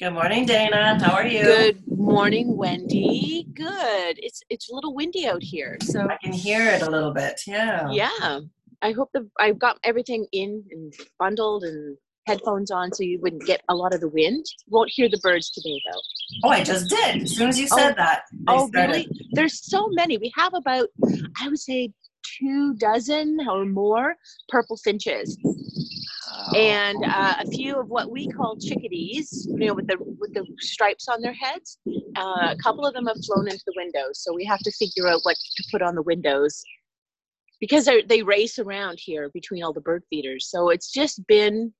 Good morning, Dana. How are you? Good morning, Wendy. Good. It's it's a little windy out here, so I can hear it a little bit. Yeah. yeah. I hope the I've got everything in and bundled and headphones on, so you wouldn't get a lot of the wind. Won't hear the birds today, though. Oh, I just did. As soon as you said oh, that. they Oh, started. really? There's so many. We have about I would say two dozen or more purple finches. Oh. and uh, a few of what we call chickadees, you know, with the with the stripes on their heads. Uh, a couple of them have flown into the windows, so we have to figure out what to put on the windows because they they race around here between all the bird feeders. So it's just been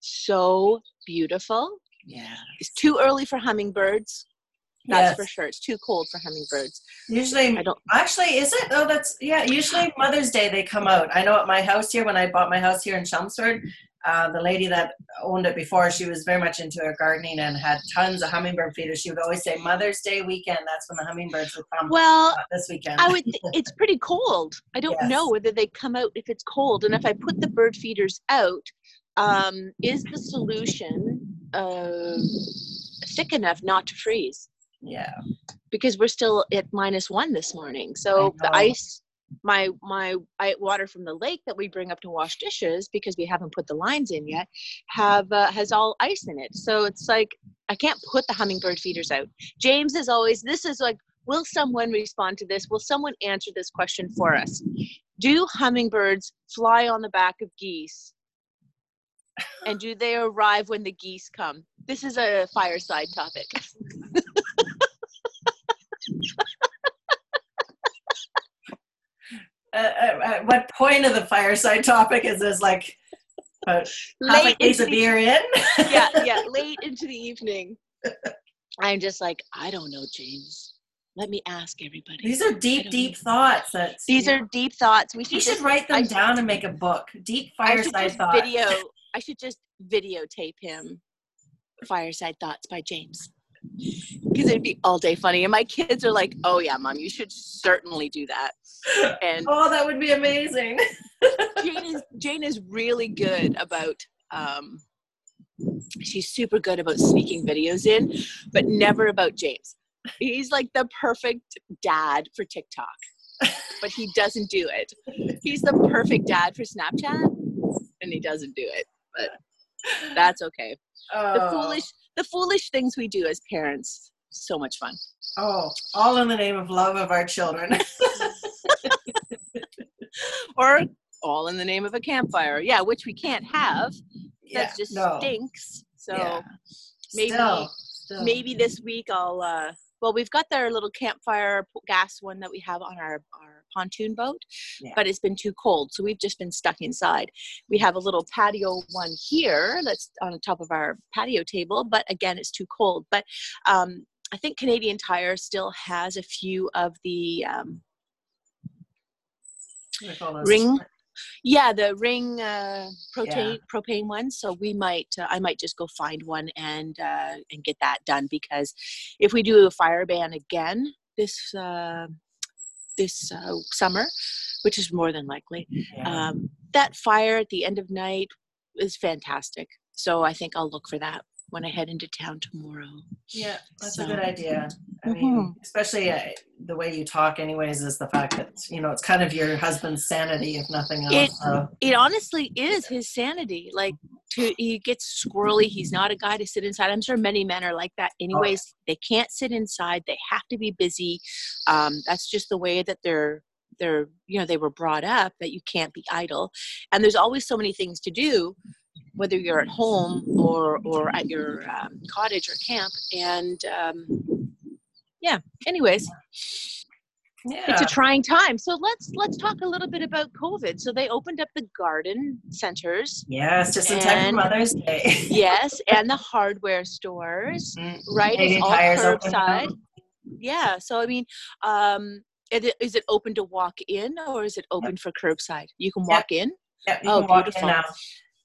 so beautiful. yeah. It's too early for hummingbirds. That's Yes. for sure. It's too cold for hummingbirds. Usually, I don't. actually, is it? Oh, that's yeah. Usually Mother's Day they come out. I know at my house here when I bought my house here in Chelmsford, uh, the lady that owned it before, she was very much into her gardening and had tons of hummingbird feeders. She would always say Mother's Day weekend. That's when the hummingbirds would come. Well, uh, this weekend. I would. It's pretty cold. I don't Yes. know whether they come out if it's cold, and if I put the bird feeders out, um, is the solution uh, thick enough not to freeze? yeah. Because we're still at minus one this morning, so the ice. My my water from the lake that we bring up to wash dishes because we haven't put the lines in yet have uh, has all ice in it. So it's like I can't put the hummingbird feeders out. James is always this is like will someone respond to this? Will someone answer this question for us? Do hummingbirds fly on the back of geese? And do they arrive when the geese come? This is a fireside topic. Uh, uh, at what point of the fireside topic is this? Like, uh, Late into the- in? yeah, yeah, late into the evening. I'm just like, I don't know, James. Let me ask everybody. These are deep, deep thoughts. That These are deep thoughts. We should should just, write them I- down and make a book. Deep fireside thoughts. video. I should just videotape him. Fireside thoughts by James. Because it'd be all day funny, and my kids are like, "Oh yeah, mom, you should certainly do that." And Oh, that would be amazing. Jane is Jane is really good about. Um, she's super good about sneaking videos in, but never about James. He's like the perfect dad for TikTok, but he doesn't do it. He's the perfect dad for Snapchat, and he doesn't do it. But that's okay. The Oh, foolish, the foolish things we do as parents, so much fun. Oh, all in the name of love of our children. Or all in the name of a campfire, yeah, which we can't have. yeah, That just no. stinks. So. Yeah. maybe- Still, still. maybe this week I'll uh well we've got our little campfire gas one that we have on our our pontoon boat Yeah. but it's been too cold so we've just been stuck inside we have a little patio one here that's on the top of our patio table but again it's too cold but um I think Canadian Tire still has a few of the um, What do they call those? ring yeah the ring uh propane propane ones so we might uh, i might just go find one and uh and get that done because if we do a fire ban again this uh this uh, summer which is more than likely. Yeah. um that fire at the end of night is fantastic. So i think i'll look for that when i head into town tomorrow yeah, that's so- a good idea. I Mhm. mean, especially uh, the way you talk, anyways, is the fact that you know it's kind of your husband's sanity, if nothing else. It- so. it honestly is his sanity like to he gets squirrely he's not a guy to sit inside i'm sure many men are like that anyways they can't sit inside they have to be busy um, that's just the way that they're they're you know they were brought up that you can't be idle and there's always so many things to do whether you're at home or or at your um, cottage or camp and um, yeah anyways Yeah. it's a trying time so let's let's talk a little bit about covid so they opened up the garden centers yes, just in time for Mother's Day. yes and the hardware stores Mm. right Canadian it's all curbside yeah so i mean um is it, is it open to walk in or is it open for curbside you can Yep. walk in Yeah, you Oh, can walk beautiful. in now.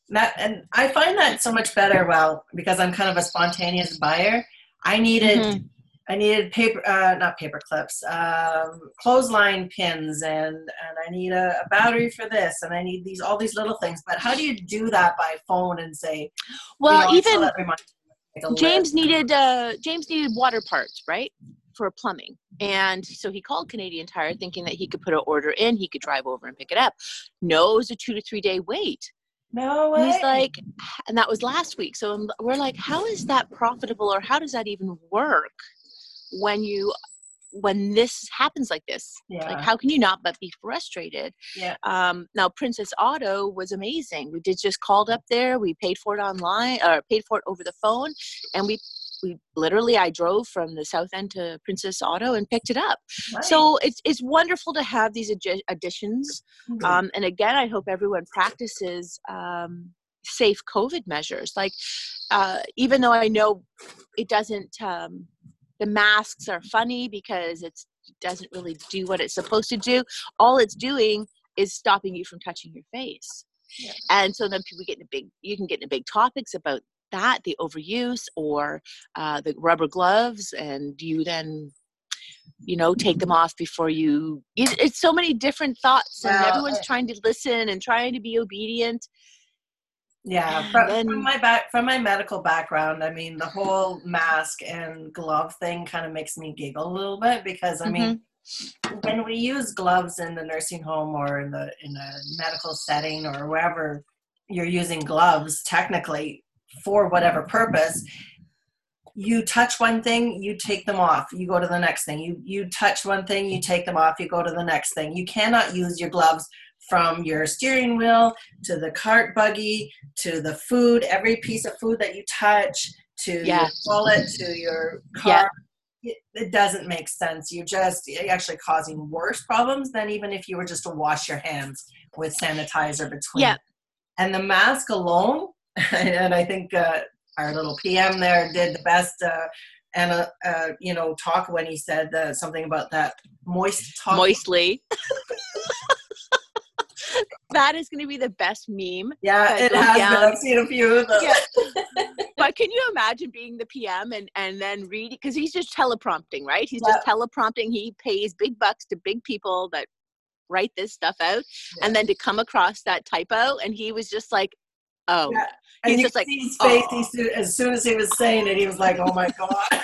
That, and I find that so much better. Well, because I'm kind of a spontaneous buyer, I needed Mhm. I needed paper, uh, not paper clips, um, clothesline pins, and and I need a, a battery for this, and I need these all these little things. But how do you do that by phone and say? well you know, even James needed uh, James needed water parts, right, for plumbing, and so he called Canadian Tire, thinking that he could put an order in, he could drive over and pick it up. No, it was a two to three day wait. No way. And he's like, and that was last week. So we're like, how is that profitable, or how does that even work when you when this happens like this yeah. like how can you not but be frustrated yeah um now princess auto was amazing we did just called up there we paid for it online or paid for it over the phone and we we literally I drove from the south end to Princess Auto and picked it up. Nice. So it's it's wonderful to have these addi- additions. Mhm. Um, and again, I hope everyone practices um, safe COVID measures. Like uh, even though I know it doesn't, um, the masks are funny because it's, it doesn't really do what it's supposed to do. All it's doing is stopping you from touching your face. Yeah. And so then people get into big, you can get into big topics about that, the overuse or uh, the rubber gloves, and you then, you know, take them off before you. It, it's so many different thoughts, and Well, everyone's trying to listen and trying to be obedient. Yeah, from, then- from my back, from my medical background, I mean, the whole mask and glove thing kind of makes me giggle a little bit because I mean, when we use gloves in the nursing home or in the in a medical setting or wherever you're using gloves, technically for whatever purpose, you touch one thing, you take them off, you go to the next thing. You you touch one thing, you take them off, you go to the next thing. You cannot use your gloves from your steering wheel to the cart buggy to the food, every piece of food that you touch to Yeah. your wallet to your Yeah. car. It, it doesn't make sense. You're just actually causing worse problems than even if you were just to wash your hands with sanitizer between. Yeah. And the mask alone, and I think uh, our little PM there did the best. Uh, and uh, uh, you know, talk when he said uh, something about that moist talk. Moistly. that is going to be the best meme. Yeah, it has been. I've seen a few of them. Yeah. but can you imagine being the PM and and then reading because he's just teleprompting, right? He's just teleprompting. He pays big bucks to big people that write this stuff out, and then to come across that typo, and he was just like, "Oh, Yeah. And He's you just like, see his face. He as soon as he was saying it, he was like, "Oh my god!"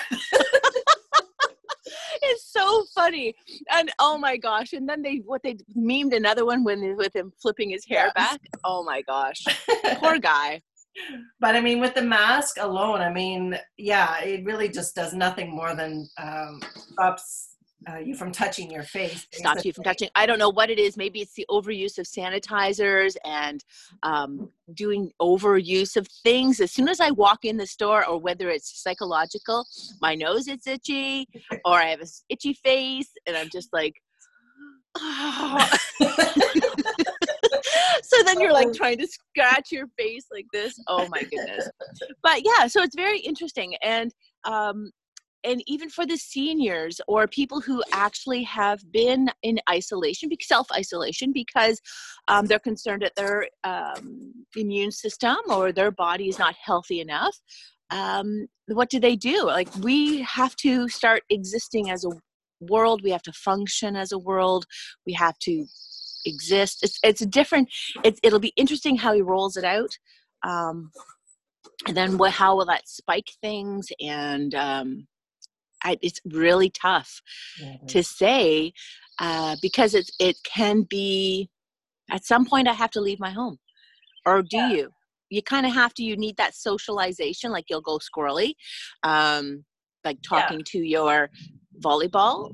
it's so funny." And oh my gosh! And then they what they memed another one when with him flipping his hair Yes. back. Oh my gosh, poor guy. but I mean, with the mask alone, I mean, yeah, it really just does nothing more than um, stops uh, you from touching your face. stops you from touching. I don't know what it is. Maybe it's the overuse of sanitizers and um, doing overuse of things. As soon as I walk in the store, or whether it's psychological, my nose is itchy, or I have an itchy face, and I'm just like. oh. so then you're like trying to scratch your face like this. Oh my goodness! But yeah, so it's very interesting, and um, and even for the seniors or people who actually have been in isolation, self isolation, because um, they're concerned that their um, immune system or their body is not healthy enough. Um, what do they do? Like, we have to start existing as a world, we have to function as a world, we have to exist. It's, it's a different, it's, it'll be interesting how he rolls it out. Um, and then what, how will that spike things? And um, I, it's really tough Yeah, to say uh, because it's it can be at some point I have to leave my home, or do Yeah. you? You kind of have to. You need that socialization, like you'll go squirrely, um, like Yeah. talking to your volleyball,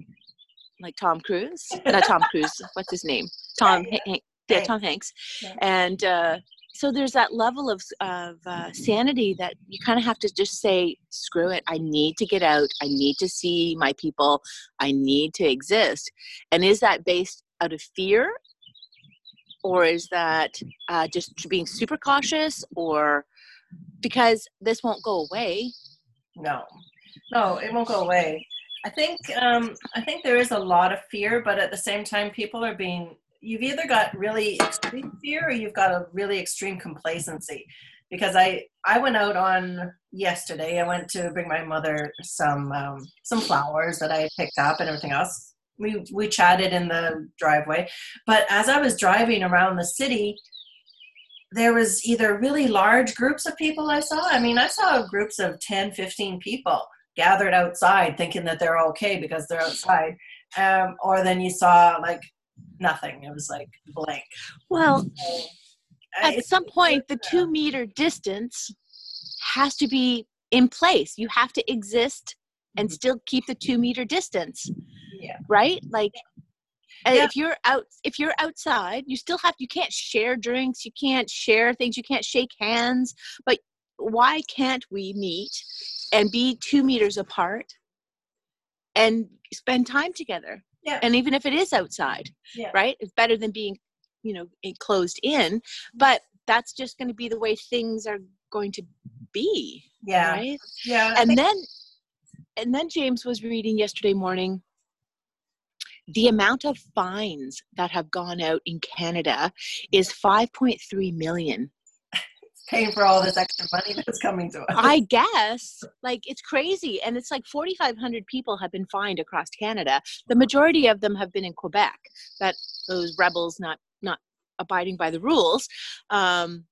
like Tom Cruise, not Tom Cruise. What's his name? Tom. Yeah, yeah, Hanks. Tom Hanks, Yeah. and. Uh, so there's that level of of uh, sanity that you kind of have to just say screw it i need to get out i need to see my people i need to exist and is that based out of fear or is that uh, just being super cautious or because this won't go away No, no, it won't go away. I think um, I think there is a lot of fear, but at the same time, people are being. You've either got really extreme fear or you've got a really extreme complacency. Because I I went out on yesterday. I went to bring my mother some um, some flowers that I picked up and everything else. We we chatted in the driveway, but as I was driving around the city, there was either really large groups of people I saw. I mean, I saw groups of 10, 15 people gathered outside thinking that they're okay because they're outside. Um, or then you saw like nothing. It was like blank. Well, So, at it's- some point, the two meter distance has to be in place. You have to exist and Mhm. still keep the two meter distance. Yeah. Right? Like, uh, Yeah. if you're out, if you're outside, you still have. You can't share drinks. You can't share things. You can't shake hands. But why can't we meet and be two meters apart and spend time together? Yeah. And even if it is outside, Yeah. right? It's better than being, you know, en- closed in. But that's just going to be the way things are going to be, yeah. right? Yeah. And then, and then James was reading yesterday morning. The amount of fines that have gone out in Canada is 5.3 million. Paying for all this extra money that's coming to us. I guess like it's crazy and it's like 4500 people have been fined across Canada. The majority of them have been in Quebec. That those rebels not not abiding by the rules. Um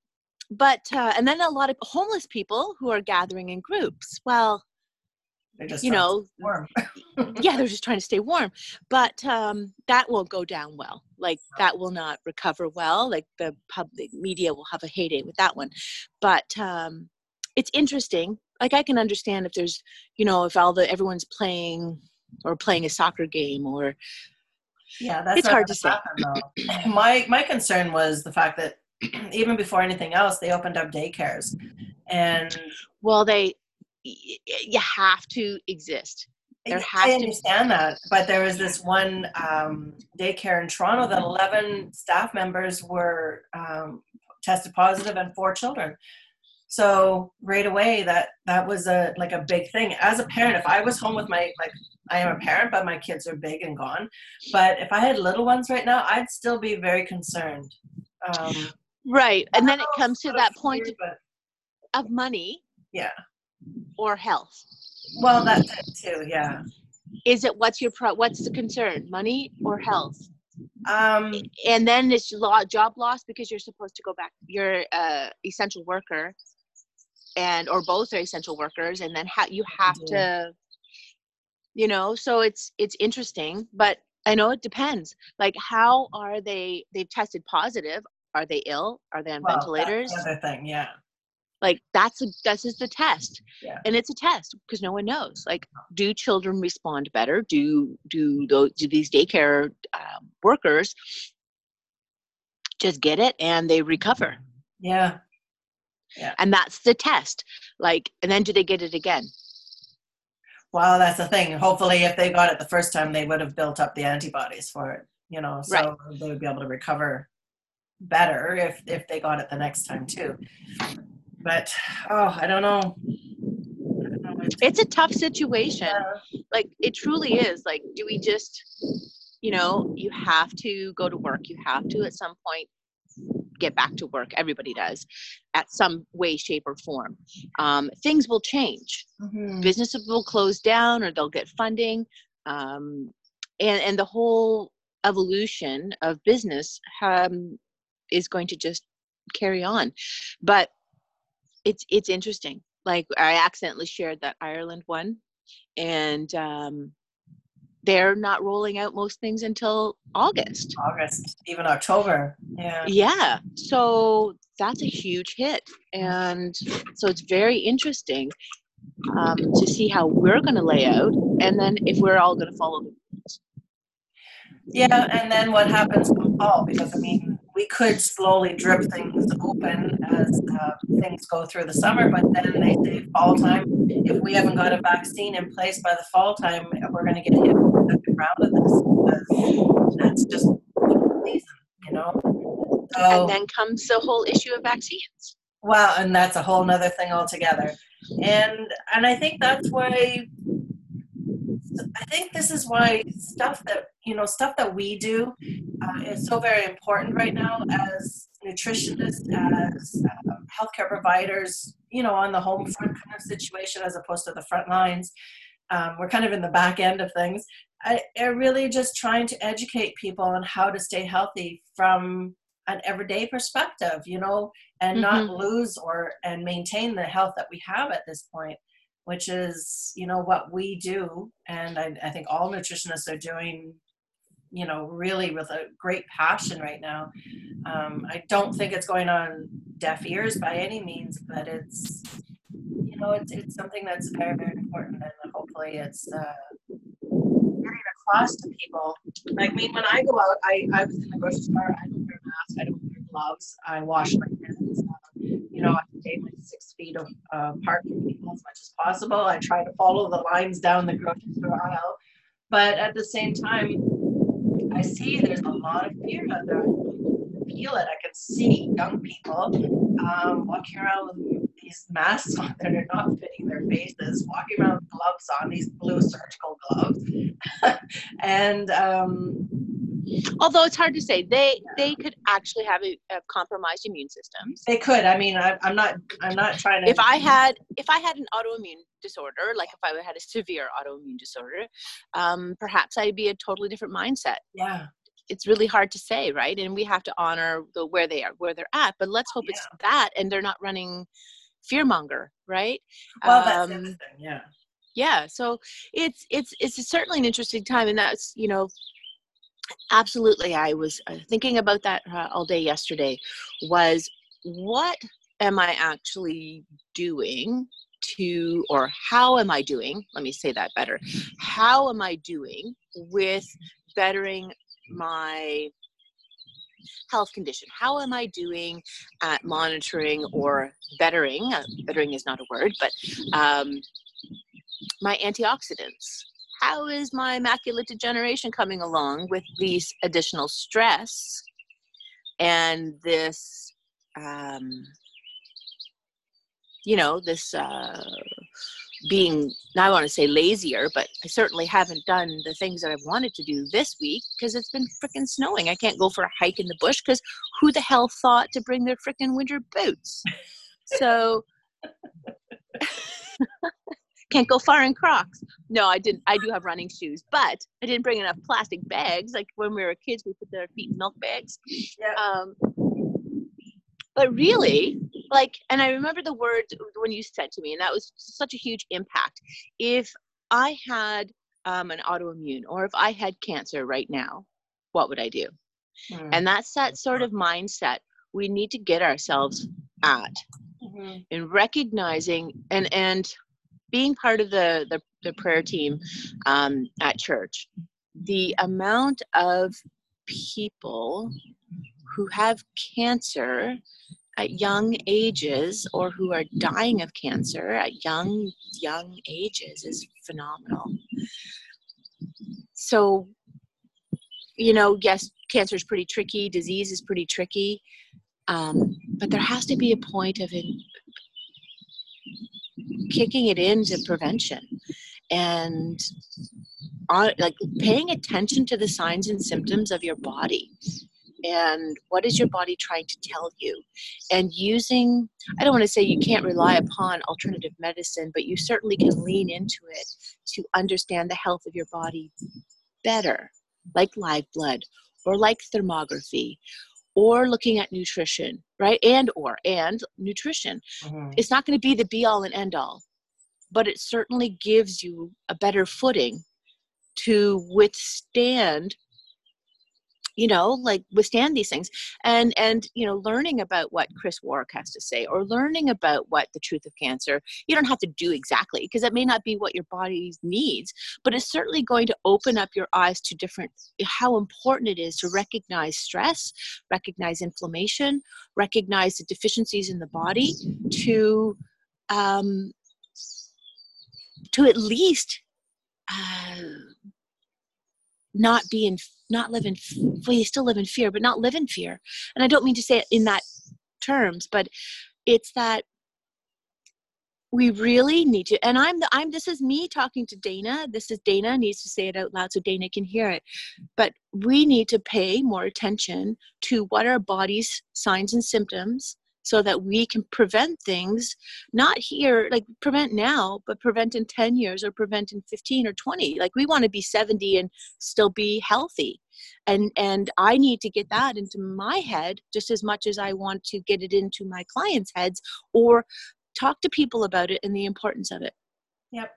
but uh, and then a lot of homeless people who are gathering in groups. Well, They're just you know, warm. yeah, they're just trying to stay warm. But um, that won't go down well. Like that will not recover well. Like the public media will have a heyday with that one. But um, it's interesting. Like I can understand if there's, you know, if all the everyone's playing or playing a soccer game or Yeah, that's It's hard to say. happen, my my concern was the fact that even before anything else, they opened up daycares, and well, they you have to exist. There has I to- understand that. But there was this one um, daycare in Toronto that eleven staff members were um, tested positive, and four children. So right away, that that was a like a big thing. As a parent, if I was home with my like I am a parent, but my kids are big and gone. But if I had little ones right now, I'd still be very concerned. Um, Right. And then it I don't know, comes to that point but of money yeah. Or health. Well, that's it too. Yeah. Is it what's your pro what's the concern? Money or health? Um, and then it's job loss because you're supposed to go back you're a essential worker and or both are essential workers and then ha- you have to you know so it's it's interesting but i know it depends like how are they they've tested positive are they ill are they on well, that's ventilators the other thing. Yeah. Like that's a, this is the test Yeah. and it's a test because no one knows like do children respond better do do those do these daycare um, workers just get it and they recover Yeah. and that's the test like and then do they get it again Well, that's the thing. Hopefully, if they got it the first time, they would have built up the antibodies for it. You know, so Right. they would be able to recover better if if they got it the next time too. But oh, I don't know. I don't know. It's, it's a tough situation. Uh, like it truly is. Like do we just you know you have to go to work. You have to at some point get back to work. Everybody does at some way shape or form. Um, things will change. Mhm. businesses will close down or they'll get funding. Um, and and the whole evolution of business um, is going to just carry on. But it's it's interesting like i accidentally shared that ireland one and um, they're not rolling out most things until august August, even October. Yeah. yeah so that's a huge hit and so it's very interesting um, to see how we're going to lay out and then if we're all going to follow the rules Yeah, and then what happens come fall? Because I mean, we could slowly drip things open as uh, things go through the summer, but then they say fall time. If we haven't got a vaccine in place by the fall time, we're going to get hit with the second round of this because that's just season, you know. So, and then comes the whole issue of vaccines well, and that's a whole nother thing altogether. And and I think that's why I think this is why stuff that you know stuff that we do uh, is so very important right now as nutritionists, as um, healthcare providers. You know, on the home front kind of situation as opposed to the front lines. Um, we're kind of in the back end of things. I, I really just trying to educate people on how to stay healthy from an everyday perspective, you know, and mm-hmm. not lose or and maintain the health that we have at this point, which is, you know, what we do. And I, I think all nutritionists are doing, you know, really with a great passion right now. Um, I don't think it's going on deaf ears by any means, but it's, you know, it's, it's something that's very, very important. And hopefully it's, uh, getting across to people. Like me, when I go out, I, I was in the grocery store. I don't wear a mask. I don't wear gloves. I wash my you know, I stay my six feet of, uh, apart from people as much as possible. I try to follow the lines down the grocery store aisle. But at the same time, I see there's a lot of fear out there. I feel it. I can see young people um, walking around with these masks on that are not fitting their faces, walking around with gloves on, these blue surgical gloves. and um, although it's hard to say, they they could actually have a, a, compromised immune systems. They could. I mean, I, I'm not. I'm not trying to. If I had, if I had an autoimmune disorder, like if I had a severe autoimmune disorder, um, perhaps I'd be a totally different mindset. Yeah it's really hard to say right and we have to honor the where they are where they're at but let's hope yeah. it's that and they're not running fearmonger, right? Well, that's um, yeah. Yeah, so it's it's it's certainly an interesting time, and that's you know, absolutely. I was uh, thinking about that uh, all day yesterday. Was what am I actually doing to, or how am I doing? Let me say that better. How am I doing with bettering my health condition. How am I doing at monitoring or bettering? Uh, bettering is not a word, but um, my antioxidants. How is my macular degeneration coming along with these additional stress and this, um, you know, this uh, being I want to say lazier, but I certainly haven't done the things that I've wanted to do this week because it's been freaking snowing. I can't go for a hike in the bush because who the hell thought to bring their freaking winter boots? So can't go far in Crocs. No, I didn't. I do have running shoes, but I didn't bring enough plastic bags. Like when we were kids, we put their feet in milk bags. Yeah. Um, but really, like and i remember the words when you said to me and that was such a huge impact if i had um, an autoimmune or if i had cancer right now what would i do mm. and that's that sort of mindset we need to get ourselves at mm-hmm. in recognizing and and being part of the the, the prayer team um, at church the amount of people who have cancer at young ages or who are dying of cancer at young young ages is phenomenal. So you know yes cancer is pretty tricky disease is pretty tricky um, but there has to be a point of in, kicking it into prevention. And on, like paying attention to the signs and symptoms of your body. And what is your body trying to tell you? And using i don't want to say you can't rely upon alternative medicine but you certainly can lean into it to understand the health of your body better like live blood or like thermography or looking at nutrition right and or and nutrition mm-hmm. it's not going to be the be all and end all but it certainly gives you a better footing to withstand you know like withstand these things. And and you know learning about what chris wark has to say or learning about what the truth of cancer you don't have to do exactly because it may not be what your body needs but it's certainly going to open up your eyes to different how important it is to recognize stress recognize inflammation recognize the deficiencies in the body to um, to at least uh, not be in not live in well you still live in fear but not live in fear. And i don't mean to say it in that terms but it's that we really need to and i'm the i'm this is me talking to dana. This is dana needs to say it out loud so dana can hear it. But we need to pay more attention to what our body's signs and symptoms so that we can prevent things not here like prevent now but prevent in 10 years or prevent in 15 or 20 like we want to be 70 and still be healthy and and i need to get that into my head just as much as i want to get it into my clients heads or talk to people about it and the importance of it Yep.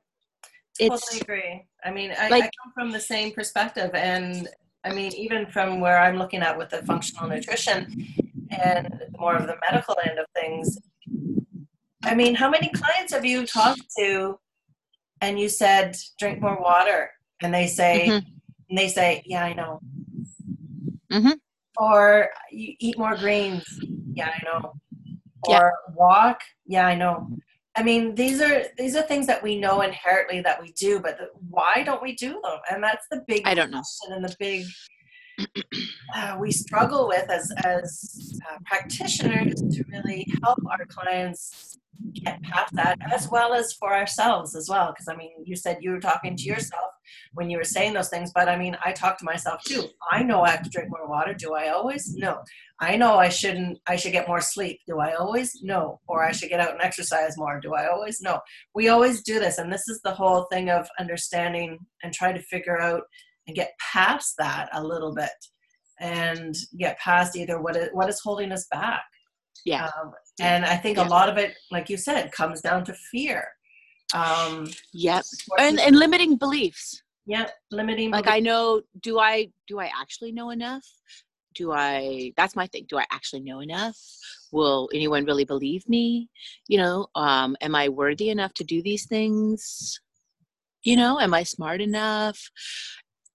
it's totally agree. I mean, I, I come from the same perspective, and I mean, even from where I'm looking at with the functional nutrition and more of the medical end of things. I mean, how many clients have you talked to, and you said drink more water, and they say, Mhm. and they say, yeah, I know. Mhm. Or you eat more greens. Yeah, I know. Yeah. Or walk. Yeah, I know. I mean, these are these are things that we know inherently that we do, but the, why don't we do them? And that's the big i don't know and the big uh, we struggle with as as uh, practitioners to really help our clients get past that, as well as for ourselves as well. Because I mean, you said you were talking to yourself when you were saying those things, but I mean, I talk to myself too. I know I have to drink more water. Do I always? No. I know I shouldn't. I should get more sleep. Do I always? No. Or I should get out and exercise more. Do I always? No. We always do this, and this is the whole thing of understanding and try to figure out and get past that a little bit, and get past either what is, what is holding us back. yeah. Um, and I think Yeah. a lot of it, like you said, comes down to fear. Um, yep. and, and limiting beliefs. Yeah, limiting. like i know do i do i actually know enough? Do i that's my thing. Do i actually know enough? Will anyone really believe me? You know um am i worthy enough to do these things? You know am i smart enough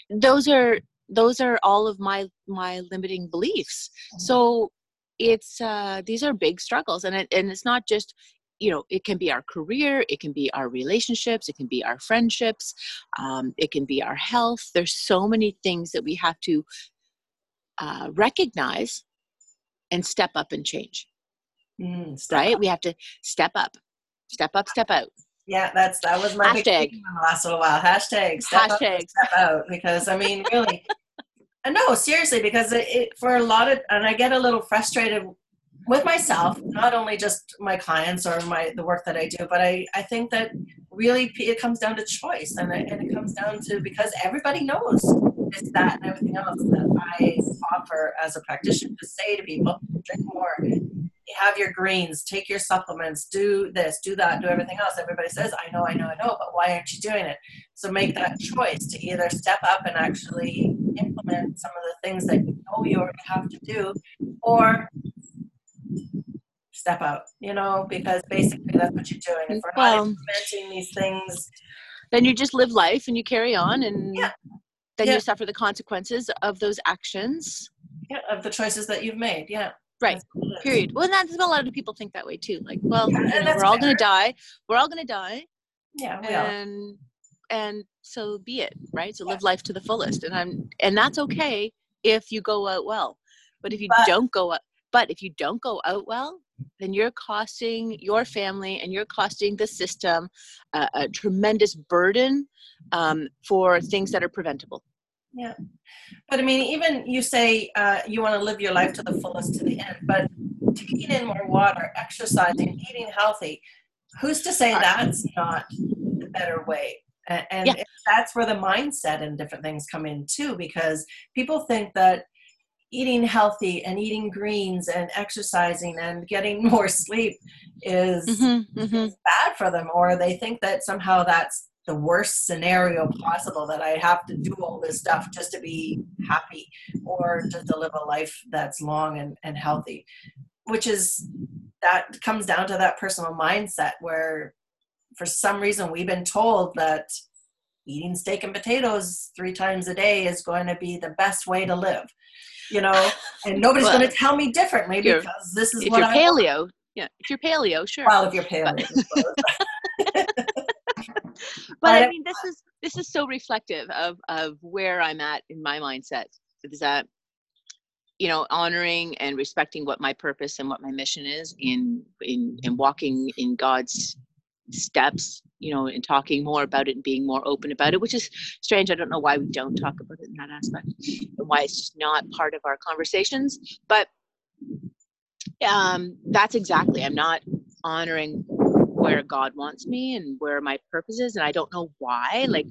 those are those are all of my my limiting beliefs. So it's uh these are big struggles and it and it's not just you know it can be our career it can be our relationships it can be our friendships um, it can be our health. There's so many things that we have to uh, recognize and step up and change. Mm, step right? up. we have to step up step up step out Yeah, that's that was my Hashtag. in the last little while. Hashtag step up, Hashtag. step out. Because I mean, really, I know seriously because it, it for a lot of, and I get a little frustrated with myself, not only just my clients or my the work that I do, but I I think that really it comes down to choice, and it, and it comes down to because everybody knows this, that, and everything else that I offer as a practitioner to say to people, drink more, have your greens, take your supplements, do this, do that, do everything else. Everybody says, I know, I know, I know, but why aren't you doing it? So make that choice to either step up and actually implement some of the things that you know you already have to do, or step out, you know, because basically that's what you're doing. If we're Well- not implementing these things, then you just live life and you carry on and Yeah. then Yeah. you suffer the consequences of those actions yeah, of the choices that you've made, yeah. Right. That's what it is. period. Well that's a lot of people think that way too. Like well Yeah, you know, we're all gonna die. We're all going to die. Yeah, we are. and and so be it right? So live life to the fullest. And i'm and that's okay if you go out well. But if you But- don't go out but if you don't go out well then you're costing your family and you're costing the system a, a tremendous burden um, for things that are preventable But I mean, even you say uh, you want to live your life to the fullest to the end, but taking in more water, exercising, eating healthy, who's to say that's not the better way? And, and Yeah. that's where the mindset and different things come in too, because people think that eating healthy and eating greens and exercising and getting more sleep is Mhm, mhm. is bad for them or they think that somehow that's the worst scenario possible that i have to do all this stuff just to be happy or just to live a life that's long and, and healthy which is that comes down to that personal mindset where for some reason we've been told that eating steak and potatoes three times a day is going to be the best way to live you know and nobody's Well, going to tell me differently because this is if what you're I want. paleo yeah if you're paleo sure well if you're paleo suppose. but I mean, this is this is so reflective of of where I'm at in my mindset. Is that you know honoring and respecting what my purpose and what my mission is in in in walking in God's steps. You know, and talking more about it and being more open about it, which is strange. I don't know why we don't talk about it in that aspect, and why it's just not part of our conversations. But um, that's exactly. I'm not honoring where God wants me and where my purpose is, and I don't know why. Like,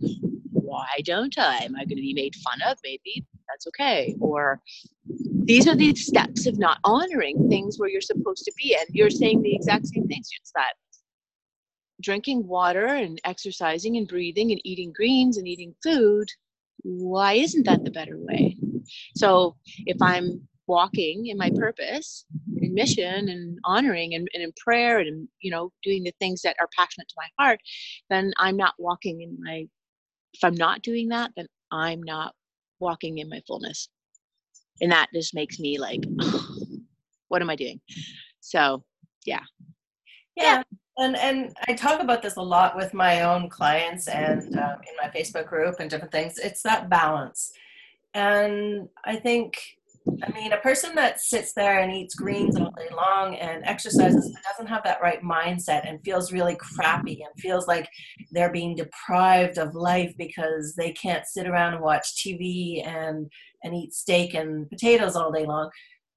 why don't I? Am I going to be made fun of? Maybe that's okay or these are the steps of not honoring things where you're supposed to be and you're saying the exact same things it's that drinking water and exercising and breathing and eating greens and eating food why isn't that the better way so if i'm walking in my purpose and mission and honoring and, and in prayer and you know doing the things that are passionate to my heart then i'm not walking in my if i'm not doing that then i'm not walking in my fullness. And that just makes me like what am i doing? So yeah. Yeah and and i talk about this a lot with my own clients and um, in my facebook group and different things. It's that balance. And i think I mean, a person that sits there and eats greens all day long and exercises but doesn't have that right mindset and feels really crappy and feels like they're being deprived of life because they can't sit around and watch TV and and eat steak and potatoes all day long.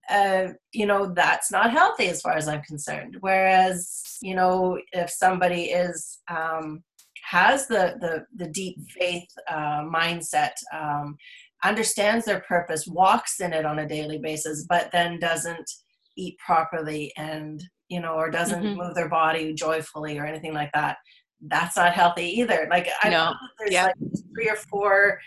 Uh, you know, that's not healthy as far as I'm concerned. Whereas, you know, if somebody is um, has the the the deep faith uh, mindset um, understands their purpose, walks in it on a daily basis, but then doesn't eat properly and, you know, or doesn't mm-hmm. move their body joyfully or anything like that. That's not healthy either. Like I know there's yeah. like three or four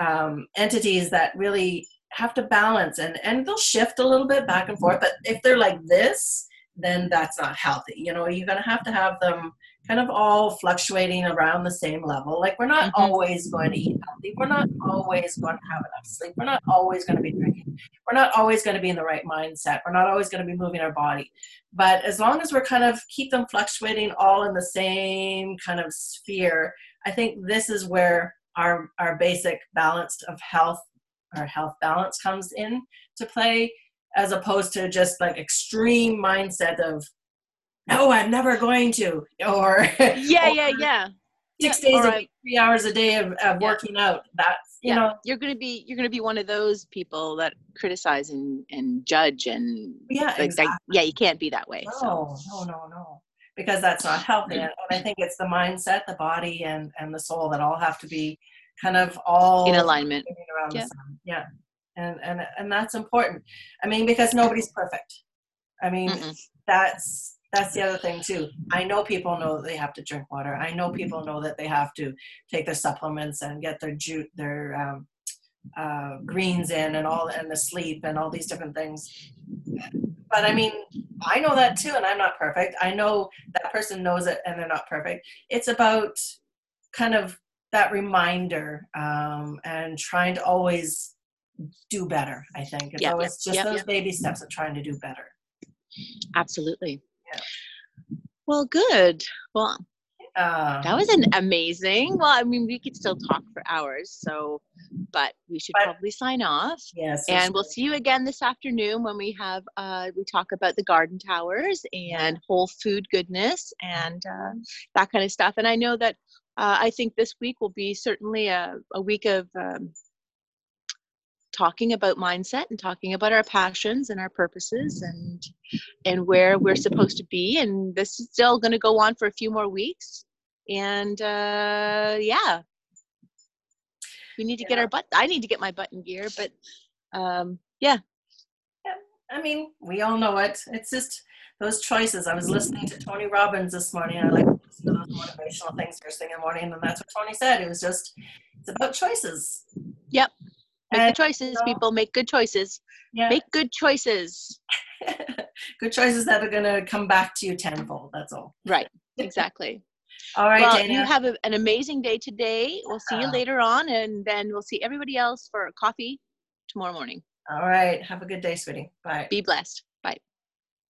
um, entities that really have to balance and and they'll shift a little bit back and forth. But if they're like this, then that's not healthy. You know, you're gonna have to have them kind of all fluctuating around the same level. Like we're not mm-hmm. always going to eat healthy. We're not always going to have enough sleep. We're not always going to be drinking. We're not always going to be in the right mindset. We're not always going to be moving our body. But as long as we're kind of keep them fluctuating all in the same kind of sphere, I think this is where our our basic balance of health, our health balance comes in to play, as opposed to just like extreme mindset of no, I'm never going to. Or yeah, or yeah, yeah. Six yeah, days a week, three hours a day of, of working out. That's you yeah. know you're gonna be you're gonna be one of those people that criticize and, and judge and yeah, like, exactly. yeah, you can't be that way. No, so. no, no, no. Because that's not healthy. Mm-hmm. And I think it's the mindset, the body and and the soul that all have to be kind of all in alignment. Around yeah. the sun. Yeah. And and and that's important. I mean, because nobody's perfect. I mean, Mm-mm. that's that's the other thing too. I know people know that they have to drink water. I know people know that they have to take their supplements and get their juice, their um, uh, greens in, and all, and the sleep, and all these different things. But I mean, I know that too, and I'm not perfect. I know that person knows it, and they're not perfect. It's about kind of that reminder um, and trying to always do better. I think it's yep, always just yep, those yep. baby steps of trying to do better. Absolutely. Well, good. Well, uh, that was an amazing. Well, I mean, we could still talk for hours, so, but we should but, probably sign off. Yes. And we'll see you again this afternoon when we have uh, we talk about the garden towers and whole food goodness and uh, that kind of stuff. And I know that uh, I think this week will be certainly a, a week of um, talking about mindset and talking about our passions and our purposes and and where we're supposed to be and this is still going to go on for a few more weeks. And uh yeah. We need to yeah. get our butt i need to get my butt in gear but um yeah. Yeah i mean we all know it. It's just those choices. I was listening to tony robbins this morning i like to listen to those motivational things first thing in the morning and that's what tony said. It was just it's about choices. Yep Make and, the choices, people. Make good choices. Yeah. Make good choices. good choices that are going to come back to you tenfold. That's all. Right. Exactly. all right. Well, Dana. you have a, an amazing day today. We'll see you uh, later on, and then we'll see everybody else for coffee tomorrow morning. All right. Have a good day, sweetie. Bye. Be blessed. Bye.